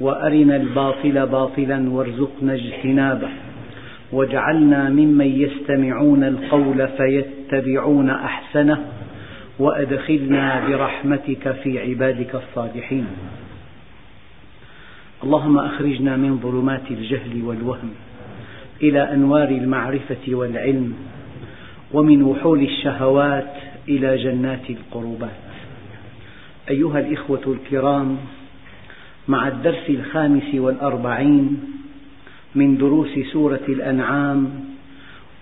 وأرنا الباطل باطلا وارزقنا اجتنابه. واجعلنا ممن يستمعون القول فيتبعون أحسنه. وأدخلنا برحمتك في عبادك الصالحين. اللهم أخرجنا من ظلمات الجهل والوهم إلى أنوار المعرفة والعلم ومن وحول الشهوات إلى جنات القربات. أيها الإخوة الكرام مع الدرس الخامس والأربعين من دروس سورة الأنعام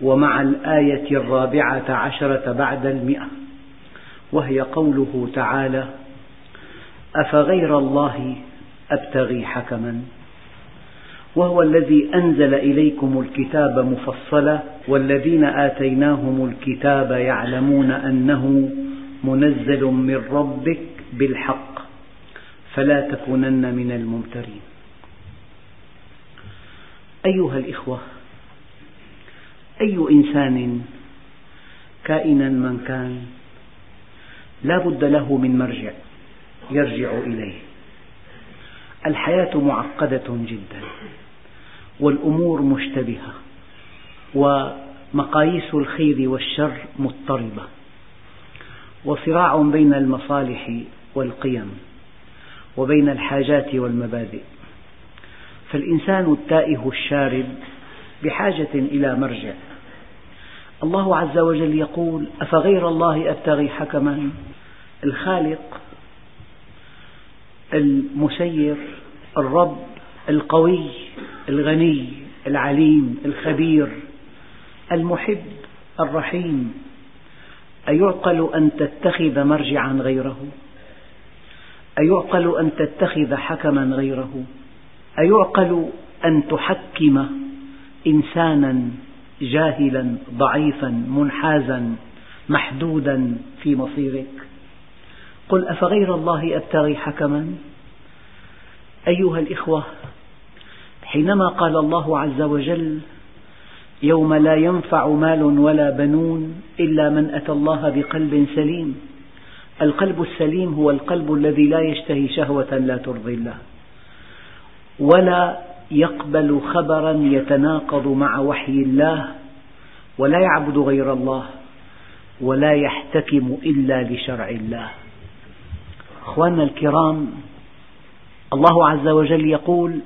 ومع الآية الرابعة عشرة بعد المئة وهي قوله تعالى أفغير الله أبتغي حكما؟ وهو الذي أنزل إليكم الكتاب مفصلا والذين آتيناهم الكتاب يعلمون أنه منزل من ربك بالحق. فلا تكونن من الممترين. أيها الإخوة أي إنسان كائنا من كان لا بد له من مرجع يرجع إليه. الحياة معقدة جدا والأمور مشتبهة ومقاييس الخير والشر مضطربة وصراع بين المصالح والقيم. وبين الحاجات والمبادئ. فالإنسان التائه الشارد بحاجة إلى مرجع. الله عز وجل يقول أفغير الله أبتغي حكما؟ الخالق المسير الرب القوي الغني العليم الخبير المحب الرحيم. أيعقل أن تتخذ مرجعا غيره؟ أيعقل أن تتخذ حكما غيره؟ أيعقل أن تحكم إنسانا جاهلا ضعيفا منحازا محدودا في مصيرك؟ قل أفغير الله أبتغي حكما؟ أيها الإخوة حينما قال الله عز وجل يوم لا ينفع مال ولا بنون إلا من أتى الله بقلب سليم القلب السليم هو القلب الذي لا يشتهي شهوة لا ترضي الله. ولا يقبل خبرا يتناقض مع وحي الله ولا يعبد غير الله ولا يحتكم إلا لشرع الله. أخواننا الكرام الله عز وجل يقول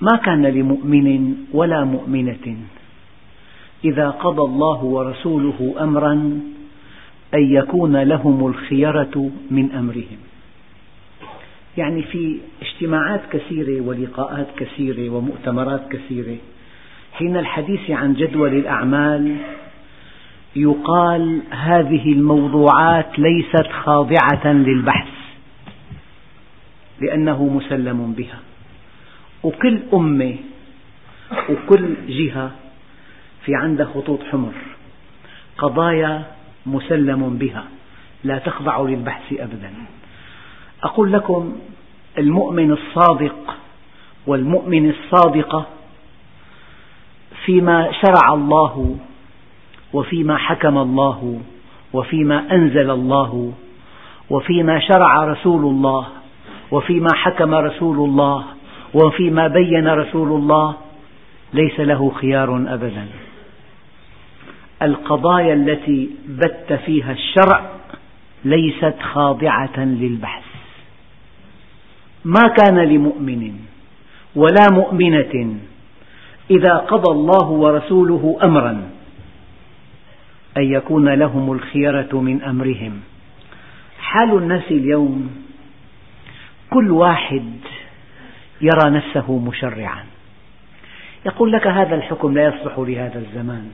ما كان لمؤمن ولا مؤمنة إذا قضى الله ورسوله أمرا أن يكون لهم الخيرة من أمرهم. يعني في اجتماعات كثيرة ولقاءات كثيرة ومؤتمرات كثيرة حين الحديث عن جدول الأعمال يقال هذه الموضوعات ليست خاضعة للبحث لأنه مسلم بها. وكل أمة وكل جهة في عندها خطوط حمر قضايا مسلم بها. لا تخضع للبحث أبدا. أقول لكم المؤمن الصادق والمؤمن الصادقة فيما شرع الله وفيما حكم الله وفيما أنزل الله وفيما شرع رسول الله وفيما حكم رسول الله وفيما بين رسول الله ليس له خيار أبدا. القضايا التي بت فيها الشرع ليست خاضعة للبحث. ما كان لمؤمن ولا مؤمنة إذا قضى الله ورسوله أمرا أن يكون لهم الخيرة من أمرهم. حال الناس اليوم كل واحد يرى نفسه مشرعا. يقول لك هذا الحكم لا يصلح لهذا الزمان.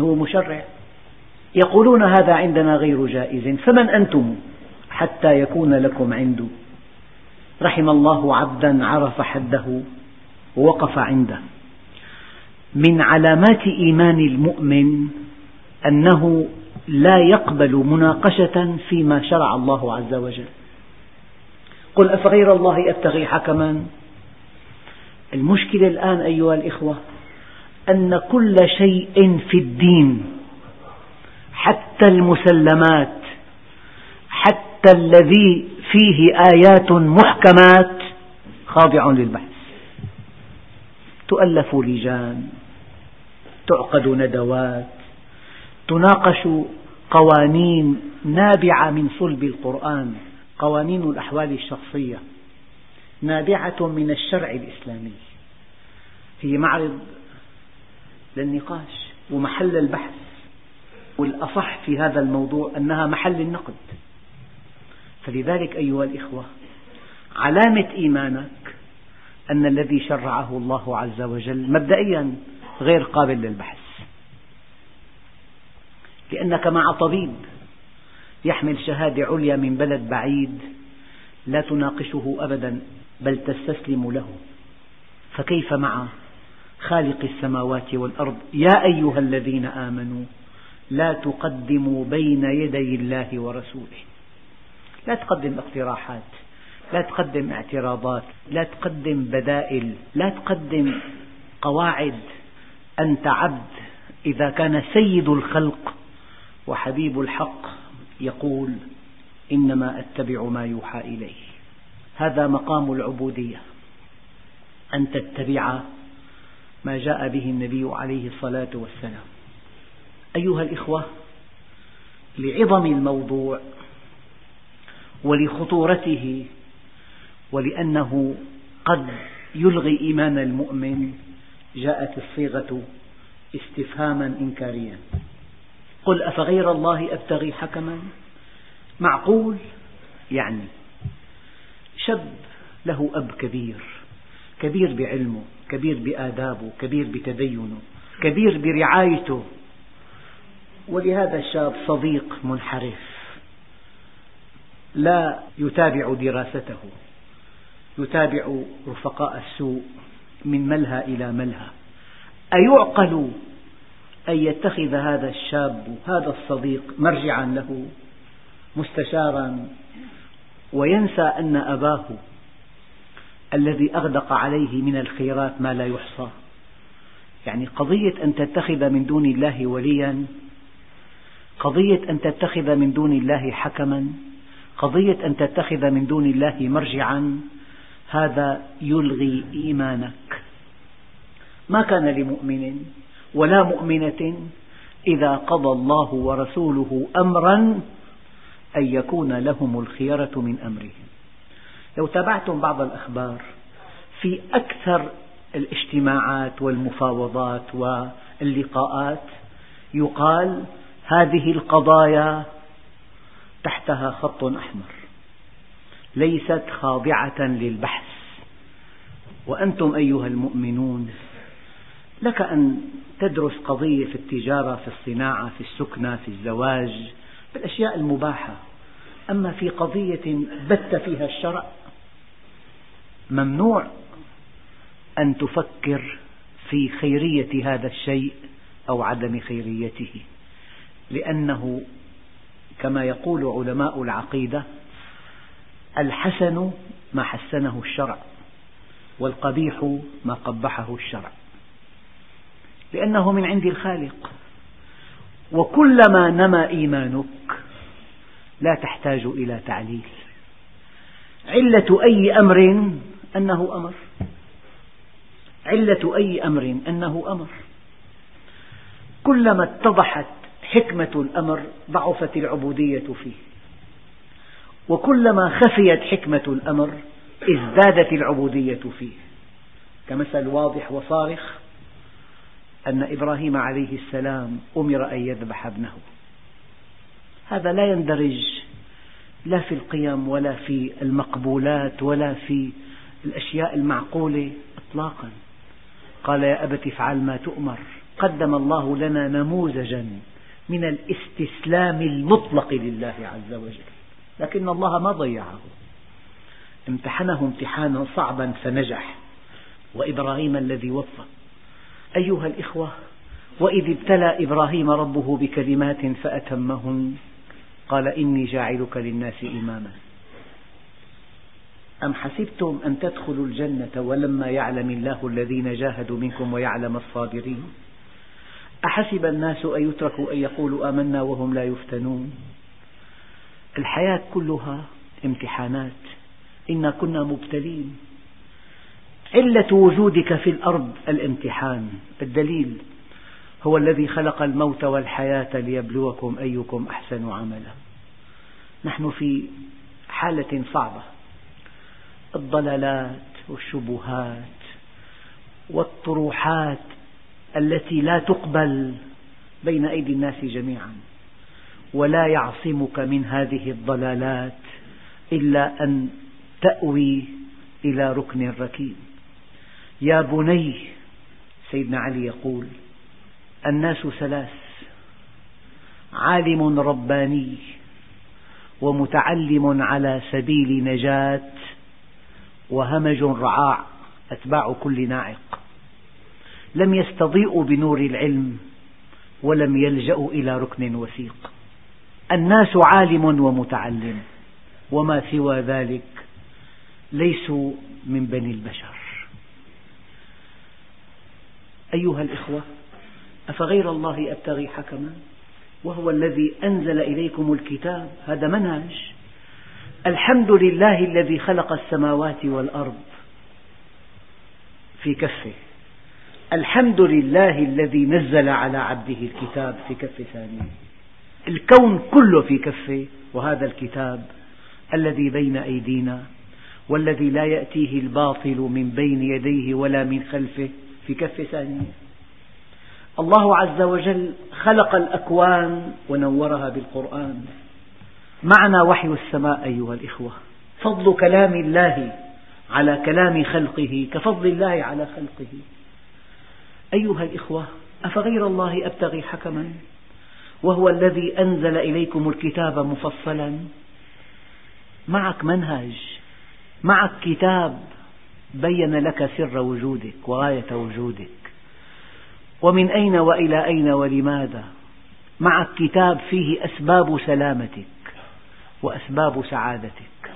هو مشرع. يقولون هذا عندنا غير جائز. فمن أنتم؟ حتى يكون لكم عنده رحم الله عبدا عرف حده ووقف عنده. من علامات إيمان المؤمن أنه لا يقبل مناقشة فيما شرع الله عز وجل. قل أفغير الله أبتغي حكما؟ المشكلة الآن أيها الإخوة أن كل شيء في الدين حتى المسلمات حتى الذي فيه آيات محكمات خاضع للبحث. تؤلف لجان تعقد ندوات تناقش قوانين نابعة من صلب القرآن قوانين الأحوال الشخصية نابعة من الشرع الإسلامي. هي معرض للنقاش ومحل البحث والأصح في هذا الموضوع أنها محل النقد. فلذلك أيها الإخوة علامة إيمانك أن الذي شرعه الله عز وجل مبدئيا غير قابل للبحث. لأنك مع طبيب يحمل شهادة عليا من بلد بعيد لا تناقشه أبدا بل تستسلم له. فكيف مع خالق السماوات والأرض. يا أيها الذين آمنوا لا تقدموا بين يدي الله ورسوله. لا تقدم اقتراحات لا تقدم اعتراضات لا تقدم بدائل لا تقدم قواعد. أنت عبد إذا كان سيد الخلق وحبيب الحق يقول إنما أتبع ما يوحى إلي هذا مقام العبودية أن تتبع ما جاء به النبي عليه الصلاة والسلام. أيها الإخوة لعظم الموضوع ولخطورته ولأنه قد يلغي إيمان المؤمن جاءت الصيغة استفهاما إنكاريا. قل أفغير الله أبتغي حكما؟ معقول؟ يعني شاب له أب كبير كبير بعلمه كبير بآدابه كبير بتدينه كبير برعايته. ولهذا الشاب صديق منحرف لا يتابع دراسته يتابع رفقاء السوء من ملهى إلى ملهى. أيعقل أن يتخذ هذا الشاب هذا الصديق مرجعا له مستشارا وينسى أن أباه الذي أغدق عليه من الخيرات ما لا يحصى. يعني قضية أن تتخذ من دون الله وليا قضية أن تتخذ من دون الله حكما قضية أن تتخذ من دون الله مرجعا هذا يلغي إيمانك. ما كان لمؤمن ولا مؤمنة إذا قضى الله ورسوله أمرا أن يكون لهم الخيرة من أمرهم. لو تابعتم بعض الأخبار في أكثر الاجتماعات والمفاوضات واللقاءات يقال هذه القضايا تحتها خط أحمر ليست خاضعة للبحث. وأنتم أيها المؤمنون لك أن تدرس قضية في التجارة في الصناعة في السكنة في الزواج في الأشياء المباحة. أما في قضية بت فيها الشرع ممنوع أن تفكر في خيرية هذا الشيء أو عدم خيريته لأنه كما يقول علماء العقيدة الحسن ما حسنه الشرع والقبيح ما قبحه الشرع لأنه من عند الخالق. وكلما نمى إيمانك لا تحتاج إلى تعليل. علة أي أمر أنه أمر. علة أي أمر؟ أنه أمر. كلما اتضحت حكمة الأمر ضعفت العبودية فيه. وكلما خفيت حكمة الأمر ازدادت العبودية فيه. كمثل واضح وصارخ أن إبراهيم عليه السلام أمر أن يذبح ابنه. هذا لا يندرج لا في القيم ولا في المقبولات ولا في الأشياء المعقولة إطلاقا. قال يا أبت افعل ما تؤمر. قدم الله لنا نموذجا من الاستسلام المطلق لله عز وجل. لكن الله ما ضيعه. امتحنه امتحانا صعبا فنجح. وإبراهيم الذي وفى. أيها الإخوة وإذ ابتلى إبراهيم ربه بكلمات فأتمهن. قال إني جاعلك للناس إماما. أم حسبتم أن تدخلوا الجنة ولما يعلم الله الذين جاهدوا منكم ويعلم الصابرين؟ أحسب الناس أن يتركوا أن يقولوا آمنا وهم لا يفتنون؟ الحياة كلها امتحانات. إنا كنا مبتلين. علة وجودك في الأرض الامتحان. الدليل هو الذي خلق الموت والحياة ليبلوكم أيكم أحسن عملا. نحن في حالة صعبة. الضلالات والشبهات والطروحات التي لا تقبل بين أيدي الناس جميعا. ولا يعصمك من هذه الضلالات إلا أن تأوي إلى ركن ركيب يا بني سيدنا علي يقول الناس ثلاث عالم رباني ومتعلم على سبيل نجاة وهمج رعاع أتباع كل ناعق لم يستضيئوا بنور العلم ولم يلجأوا إلى ركن وثيق. الناس عالم ومتعلم وما سوى ذلك ليسوا من بني البشر. أيها الإخوة أفغير الله أبتغي حكما؟ وهو الذي أنزل إليكم الكتاب. هذا منهج. الحمد لله الذي خلق السماوات والأرض في كفه. الحمد لله الذي نزل على عبده الكتاب في كف ثانية الكون كله في كفه وهذا الكتاب الذي بين أيدينا والذي لا يأتيه الباطل من بين يديه ولا من خلفه في كف ثانية الله عز وجل خلق الأكوان ونورها بالقرآن. معنى وحي السماء أيها الإخوة. فضل كلام الله على كلام خلقه كفضل الله على خلقه. أيها الإخوة أفغير الله أبتغي حكما؟ وهو الذي أنزل إليكم الكتاب مفصلا. معك منهج معك كتاب بين لك سر وجودك وغاية وجودك. ومن أين وإلى أين ولماذا؟ معك كتاب فيه أسباب سلامتك. وأسباب سعادتك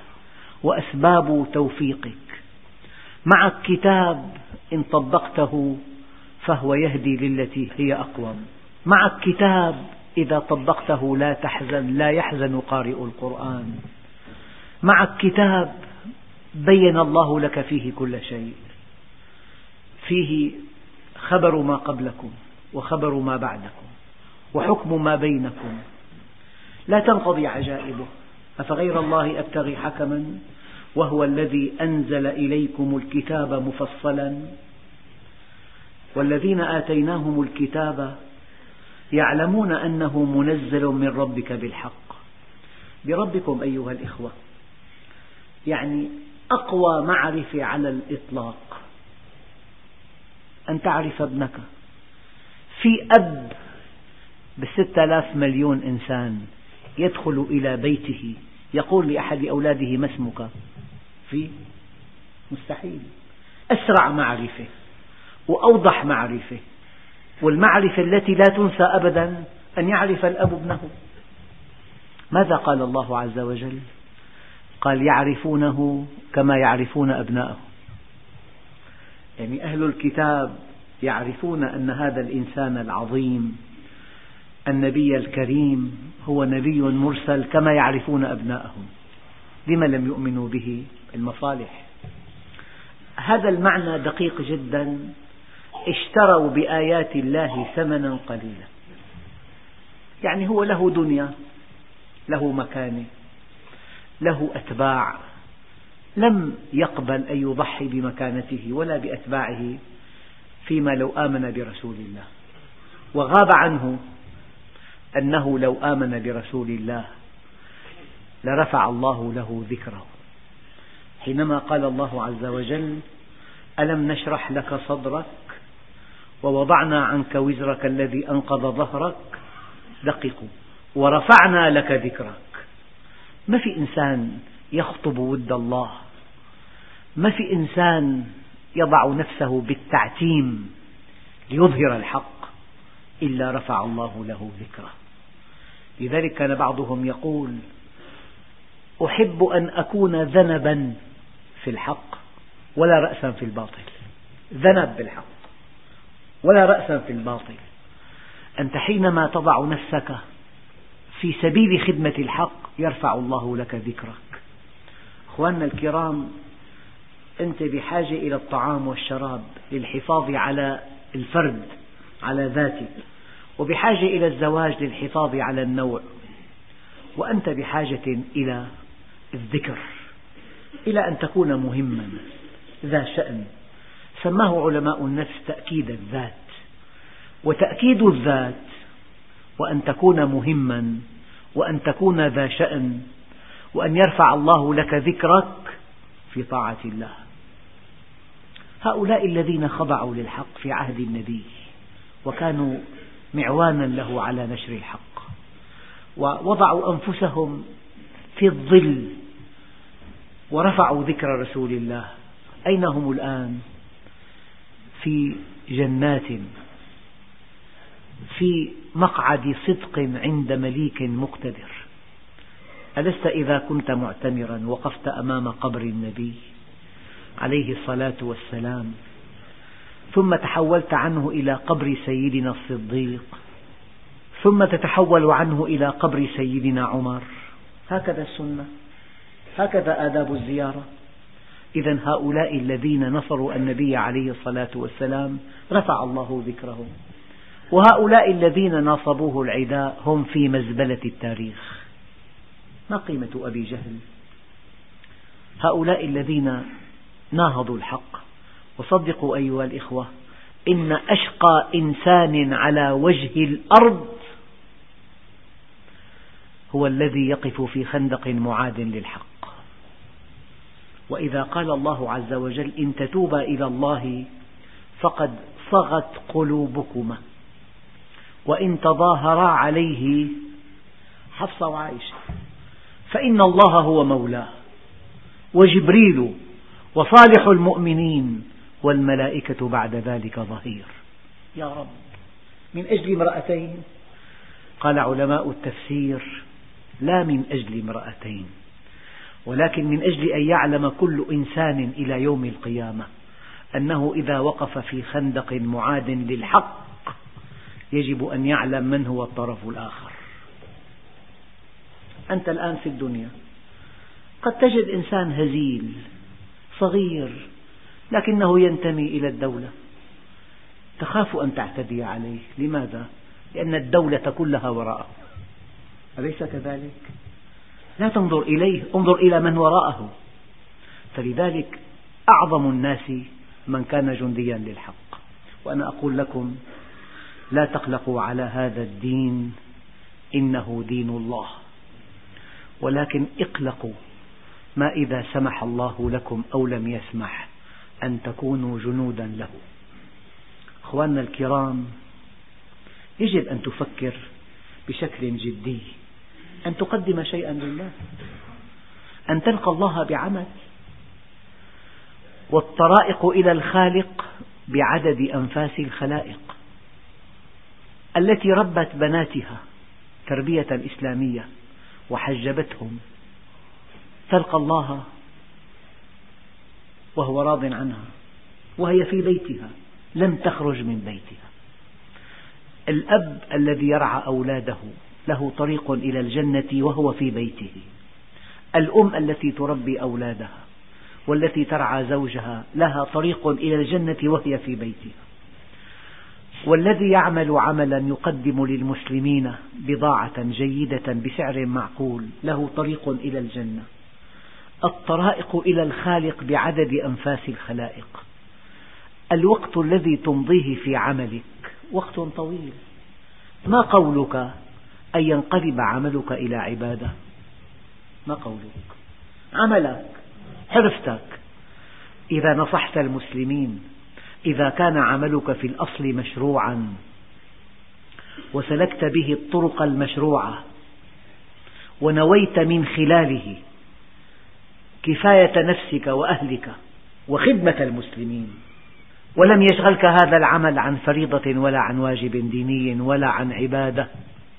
وأسباب توفيقك. معك كتاب إن طبقته فهو يهدي للتي هي أقوم. معك كتاب إذا طبقته لا تحزن لا يحزن قارئ القرآن. معك كتاب بين الله لك فيه كل شيء. فيه خبر ما قبلكم وخبر ما بعدكم وحكم ما بينكم. لا تنقضي عجائبه. أفغير الله أبتغي حكما وهو الذي أنزل إليكم الكتاب مفصلا والذين آتيناهم الكتاب يعلمون أنه منزل من ربك بالحق بربكم أيها الإخوة يعني أقوى معرفة على الإطلاق أن تعرف ابنك في أب بستة آلاف مليون إنسان يدخل إلى بيته يقول لأحد أولاده ما اسمك؟ في مستحيل. أسرع معرفة وأوضح معرفة والمعرفة التي لا تنسى أبدا أن يعرف الأب ابنه. ماذا قال الله عز وجل؟ قال يعرفونه كما يعرفون أبناءهم يعني أهل الكتاب يعرفون أن هذا الإنسان العظيم النبي الكريم هو نبي مرسل كما يعرفون أبناءهم. لما لم يؤمنوا به المصالح. هذا المعنى دقيق جدا. اشتروا بآيات الله ثمنا قليلا. يعني هو له دنيا له مكانة له أتباع. لم يقبل أن يضحي بمكانته ولا بأتباعه فيما لو آمن برسول الله. وغاب عنه أنه لو آمن برسول الله لرفع الله له ذكره. حينما قال الله عز وجل ألم نشرح لك صدرك ووضعنا عنك وزرك الذي أنقض ظهرك؟ دققوا. ورفعنا لك ذكرك. ما في إنسان يخطب ود الله؟ ما في إنسان يضع نفسه بالتعتيم ليظهر الحق إلا رفع الله له ذكره. لذلك كان بعضهم يقول أحب أن أكون ذنبا في الحق ولا رأسا في الباطل. ذنب بالحق ولا رأسا في الباطل. أنت حينما تضع نفسك في سبيل خدمة الحق يرفع الله لك ذكرك. أخواننا الكرام أنت بحاجة إلى الطعام والشراب للحفاظ على الفرد على ذاتك. وبحاجة إلى الزواج للحفاظ على النوع. وأنت بحاجة إلى الذكر إلى أن تكون مهما ذا شأن. سماه علماء النفس تأكيد الذات وتأكيد الذات وأن تكون مهما وأن تكون ذا شأن وأن يرفع الله لك ذكرك في طاعة الله. هؤلاء الذين خضعوا للحق في عهد النبي وكانوا معوانا له على نشر الحق. ووضعوا أنفسهم في الظل ورفعوا ذكر رسول الله. أين هم الآن؟ في جنات في مقعد صدق عند مليك مقتدر. ألست إذا كنت معتمرا وقفت أمام قبر النبي عليه الصلاة والسلام؟ ثم تحولت عنه إلى قبر سيدنا الصديق. ثم تتحول عنه إلى قبر سيدنا عمر. هكذا السنة. هكذا آداب الزيارة. إذا هؤلاء الذين نصروا النبي عليه الصلاة والسلام رفع الله ذكرهم. وهؤلاء الذين ناصبوه العداء هم في مزبلة التاريخ. ما قيمة أبي جهل؟ هؤلاء الذين ناهضوا الحق. وصدقوا أيها الإخوة إن أشقى إنسان على وجه الأرض هو الذي يقف في خندق معاد للحق. وإذا قال الله عز وجل إن تتوبا إلى الله فقد صغت قلوبكما وإن تظاهرا عليه حفصة وعائشة فإن الله هو مولاه وجبريل وصالح المؤمنين والملائكة بعد ذلك ظهير. يا رب. من أجل امرأتين؟ قال علماء التفسير لا من أجل امرأتين ولكن من أجل أن يعلم كل إنسان إلى يوم القيامة أنه إذا وقف في خندق معاد للحق يجب أن يعلم من هو الطرف الآخر. أنت الآن في الدنيا قد تجد إنسان هزيل صغير لكنه ينتمي إلى الدولة. تخاف أن تعتدي عليه. لماذا؟ لأن الدولة كلها وراءه. أليس كذلك؟ لا تنظر إليه. انظر إلى من وراءه. فلذلك أعظم الناس من كان جنديا للحق. وأنا أقول لكم لا تقلقوا على هذا الدين. إنه دين الله. ولكن اقلقوا ما إذا سمح الله لكم أو لم يسمح. أن تكونوا جنودا له. أخواننا الكرام يجب أن تفكر بشكل جدي أن تقدم شيئا لله أن تلقى الله بعمل. والطرائق إلى الخالق بعدد أنفاس الخلائق التي ربت بناتها تربية إسلامية وحجبتهم. تلقى الله وهو راض عنها وهي في بيتها لم تخرج من بيتها. الأب الذي يرعى أولاده له طريق إلى الجنة وهو في بيته. الأم التي تربي أولادها والتي ترعى زوجها لها طريق إلى الجنة وهي في بيتها. والذي يعمل عملا يقدم للمسلمين بضاعة جيدة بسعر معقول له طريق إلى الجنة. الطرائق إلى الخالق بعدد أنفاس الخلائق. الوقت الذي تمضيه في عملك. وقت طويل. ما قولك أن ينقلب عملك إلى عبادة؟ ما قولك؟ عملك حرفتك. إذا نصحت المسلمين إذا كان عملك في الأصل مشروعا وسلكت به الطرق المشروعة ونويت من خلاله كفاية نفسك وأهلك وخدمة المسلمين. ولم يشغلك هذا العمل عن فريضة ولا عن واجب ديني ولا عن عبادة.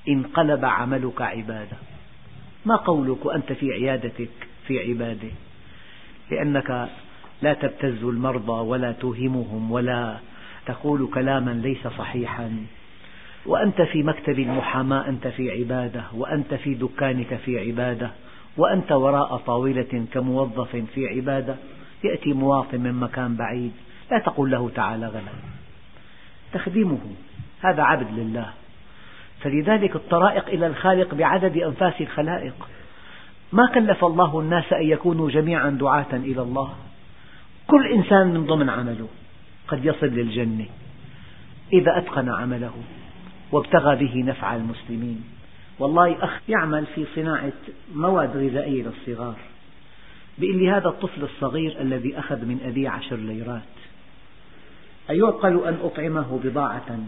انقلب عملك عبادة. ما قولك وأنت في عيادتك في عبادة؟ لأنك لا تبتز المرضى ولا توهمهم ولا تقول كلاما ليس صحيحا. وأنت في مكتب المحاماة أنت في عبادة. وأنت في دكانك في عبادة. وأنت وراء طاولة كموظف في عبادة. يأتي مواطن من مكان بعيد لا تقل له تعال غدا. تخدمه هذا عبد لله. فلذلك الطرائق إلى الخالق بعدد أنفاس الخلائق. ما كلف الله الناس أن يكونوا جميعا دعاة إلى الله. كل إنسان من ضمن عمله قد يصل للجنة إذا أتقن عمله وابتغى به نفع المسلمين. والله أخ يعمل في صناعة مواد غذائية للصغار. بيقول لي هذا الطفل الصغير الذي أخذ من أبيه عشر ليرات. أيعقل أن أطعمه بضاعة.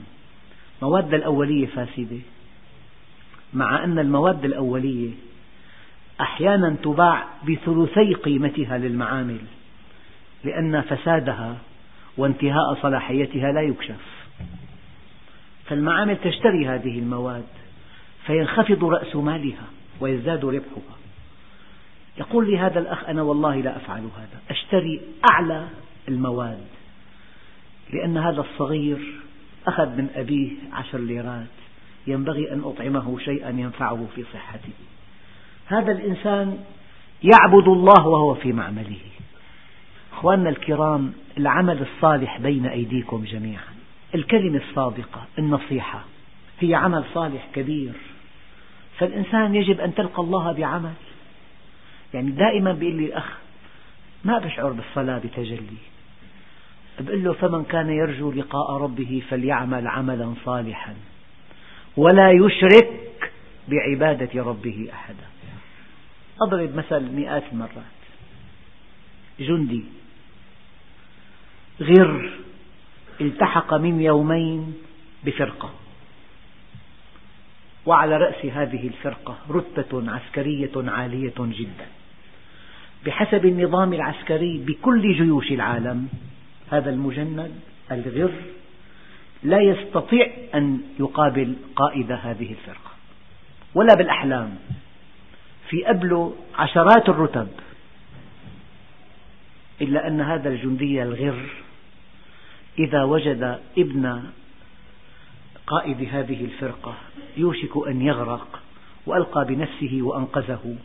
مواد الأولية فاسدة. مع أن المواد الأولية أحيانا تباع بثلثي قيمتها للمعامل لأن فسادها وانتهاء صلاحيتها لا يكشف. فالمعامل تشتري هذه المواد. فينخفض رأس مالها ويزداد ربحها. يقول لي هذا الأخ أنا والله لا أفعل هذا أشتري أعلى المواد لأن هذا الصغير أخذ من أبيه عشر ليرات ينبغي أن أطعمه شيئا ينفعه في صحته. هذا الإنسان يعبد الله وهو في معمله. أخواننا الكرام العمل الصالح بين أيديكم جميعا الكلمة الصادقة النصيحة هي عمل صالح كبير. فالإنسان يجب أن تلقى الله بعمل. يعني دائما بيقول لي الأخ ما بشعر بالصلاة بتجلي. بقول له فمن كان يرجو لقاء ربه فليعمل عملا صالحا ولا يشرك بعبادة ربه أحدا. أضرب مثل مئات المرات. جندي غر التحق من يومين بفرقة. وعلى رأس هذه الفرقة رتبة عسكرية عالية جدا. بحسب النظام العسكري بكل جيوش العالم هذا المجند الغر لا يستطيع أن يقابل قائد هذه الفرقة. ولا بالأحلام. في قبله عشرات الرتب. إلا أن هذا الجندي الغر إذا وجد ابن قائد هذه الفرقة يوشك أن يغرق وألقى بنفسه وأنقذه.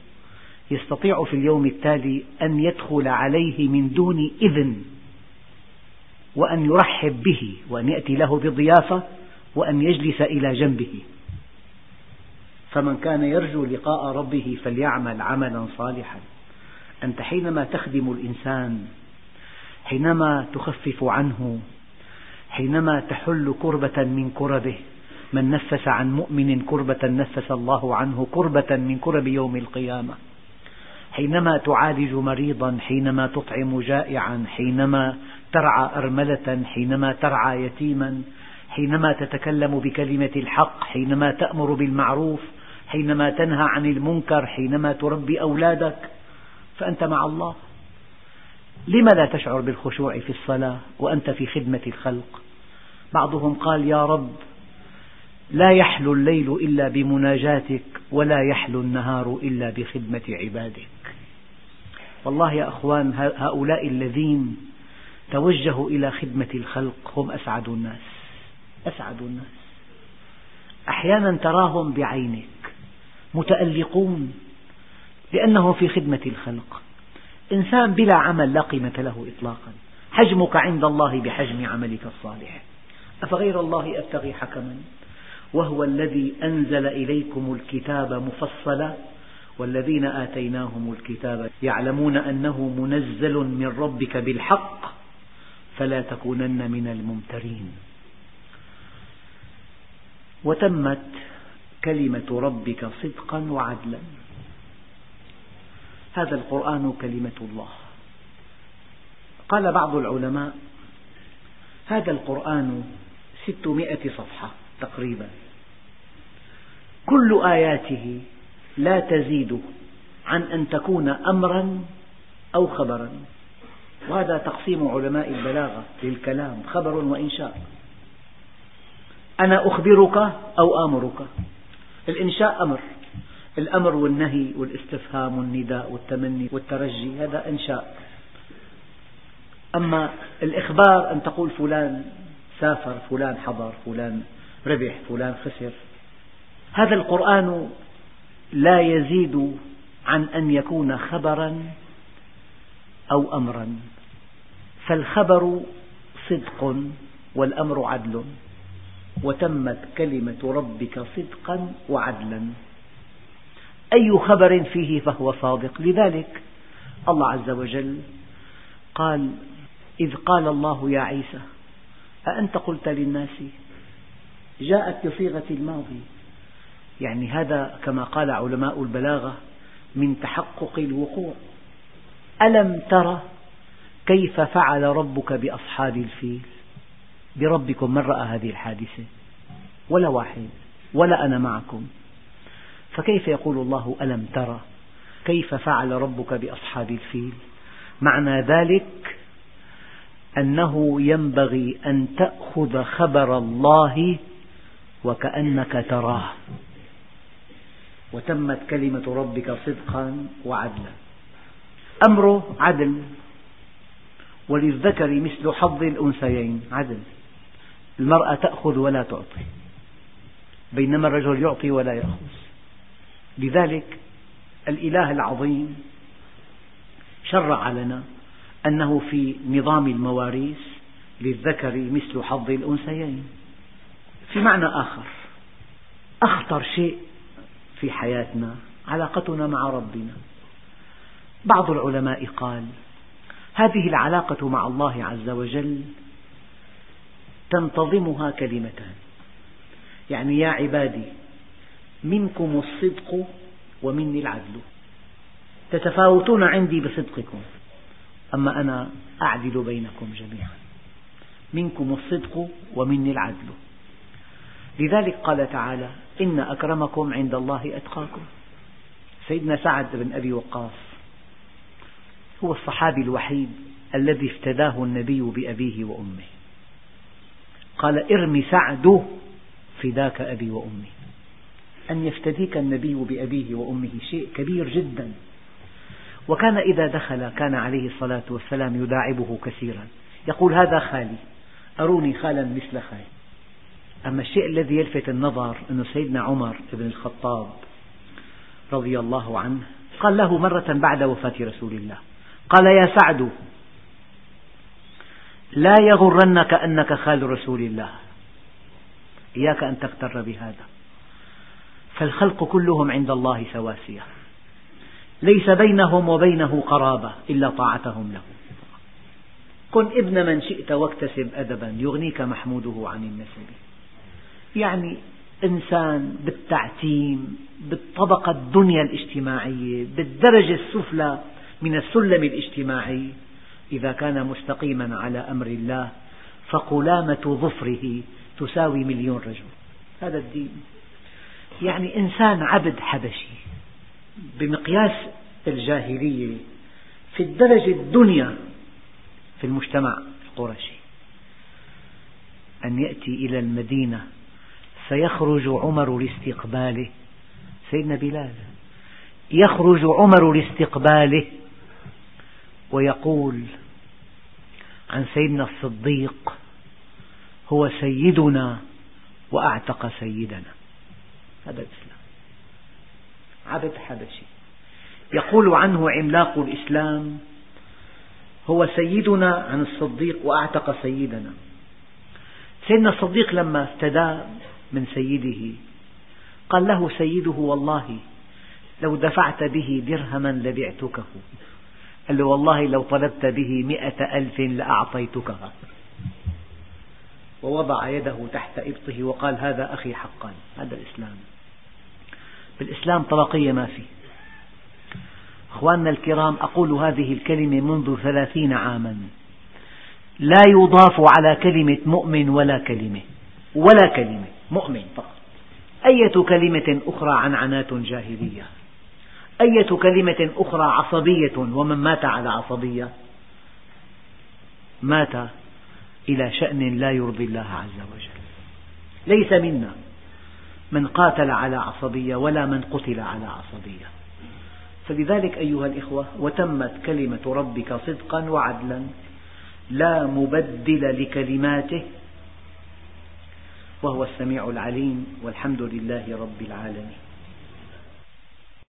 يستطيع في اليوم التالي أن يدخل عليه من دون إذن وأن يرحب به وأن يأتي له بضيافة وأن يجلس إلى جنبه. فمن كان يرجو لقاء ربه فليعمل عملا صالحا. أنت حينما تخدم الإنسان حينما تخفف عنه حينما تحل كربة من كربه من نفس عن مؤمن كربة نفس الله عنه كربة من كرب يوم القيامة. حينما تعالج مريضا حينما تطعم جائعا حينما ترعى أرملة حينما ترعى يتيما حينما تتكلم بكلمة الحق حينما تأمر بالمعروف حينما تنهى عن المنكر حينما تربي أولادك فأنت مع الله. لم لا تشعر بالخشوع في الصلاة وأنت في خدمة الخلق؟ بعضهم قال يا رب لا يحلو الليل إلا بمناجاتك ولا يحلو النهار إلا بخدمة عبادك. والله يا أخوان هؤلاء الذين توجهوا إلى خدمة الخلق هم أسعد الناس أسعد الناس. أحيانا تراهم بعينك متألقون لأنهم في خدمة الخلق. إنسان بلا عمل لا قيمة له إطلاقا. حجمك عند الله بحجم عملك الصالح. أفغير الله أبتغي حكما؟ وهو الذي أنزل إليكم الكتاب مفصلا والذين آتيناهم الكتاب يعلمون أنه منزل من ربك بالحق فلا تكونن من الممترين. وتمت كلمة ربك صدقا وعدلا. هذا القرآن كلمة الله. قال بعض العلماء هذا القرآن ستمائة صفحة تقريبا. كل آياته لا تزيد عن أن تكون أمرا أو خبرا. وهذا تقسيم علماء البلاغة للكلام خبر وإنشاء. أنا أخبرك أو آمرك؟ الإنشاء أمر. الأمر والنهي والاستفهام والنداء والتمني والترجي هذا إنشاء. أما الإخبار أن تقول فلان سافر فلان حضر فلان ربح فلان خسر. هذا القرآن لا يزيد عن أن يكون خبرا أو أمرا. فالخبر صدق والأمر عدل. وتمت كلمة ربك صدقا وعدلا. أي خبر فيه فهو صادق. لذلك الله عز وجل قال إذ قال الله يا عيسى أأنت قلت للناس جاءت بصيغة الماضي. يعني هذا كما قال علماء البلاغة من تحقق الوقوع. ألم تر كيف فعل ربك بأصحاب الفيل؟ بربكم من رأى هذه الحادثة؟ ولا واحد ولا أنا معكم. فكيف يقول الله ألم ترى كيف فعل ربك بأصحاب الفيل؟ معنى ذلك أنه ينبغي أن تأخذ خبر الله وكأنك تراه. وتمت كلمة ربك صدقا وعدلا. أمره عدل وللذكر مثل حظ الأنثيين عدل. المرأة تأخذ ولا تعطي بينما الرجل يعطي ولا يأخذ. لذلك الإله العظيم شرع لنا أنه في نظام المواريث للذكر مثل حظ الأنثيين. في معنى آخر أخطر شيء في حياتنا علاقتنا مع ربنا. بعض العلماء قال هذه العلاقة مع الله عز وجل تنتظمها كلمتان. يعني يا عبادي منكم الصدق ومني العدل. تتفاوتون عندي بصدقكم. أما أنا أعدل بينكم جميعا. منكم الصدق ومني العدل. لذلك قال تعالى إن أكرمكم عند الله أتقاكم. سيدنا سعد بن أبي وقاص هو الصحابي الوحيد الذي افتداه النبي بأبيه وأمه. قال ارم سعد فداك أبي وأمي. أن يفتديك النبي بأبيه وأمه شيء كبير جدا. وكان إذا دخل كان عليه الصلاة والسلام يداعبه كثيرا. يقول هذا خالي أروني خالا مثل خالي. أما الشيء الذي يلفت النظر أن سيدنا عمر بن الخطاب رضي الله عنه قال له مرة بعد وفاة رسول الله قال يا سعد لا يغرنك أنك خال رسول الله. إياك أن تغتر بهذا. فالخلق كلهم عند الله سواسية. ليس بينهم وبينه قرابة إلا طاعتهم له. كن ابن من شئت واكتسب أدبا يغنيك محموده عن النسب. يعني إنسان بالتعتيم بالطبقة الدنيا الاجتماعية بالدرجة السفلى من السلم الاجتماعي. إذا كان مستقيما على أمر الله فقلامة ظفره تساوي مليون رجل. هذا الدين. يعني إنسان عبد حبشي. بمقياس الجاهلية في الدرجة الدنيا في المجتمع القرشي. أن يأتي إلى المدينة فيخرج عمر لاستقباله. سيدنا بلال يخرج عمر لاستقباله ويقول عن سيدنا الصديق هو سيدنا وأعتق سيدنا. هذا الإسلام. عبد حبشي. يقول عنه عملاق الإسلام هو سيدنا عن الصديق وأعتق سيدنا. سيدنا الصديق لما افتدى من سيده قال له سيده والله لو دفعت به درهما لبعتكه. قال له والله لو طلبت به مئة ألف لأعطيتكها. ووضع يده تحت إبطه وقال هذا أخي حقا هذا الإسلام. بالإسلام طبقية ما في أخواننا الكرام أقول هذه الكلمة منذ ثلاثين عاما. لا يضاف على كلمة مؤمن ولا كلمة ولا كلمة مؤمن فقط. أية كلمة أخرى عن عنات جاهلية؟ أية كلمة أخرى عصبية ومن مات على عصبية؟ مات إلى شأن لا يرضي الله عز وجل. ليس منا. من قاتل على عصبية ولا من قتل على عصبية. فلذلك أيها الإخوة وتمت كلمة ربك صدقا وعدلا لا مبدل لكلماته وهو السميع العليم والحمد لله رب العالمين.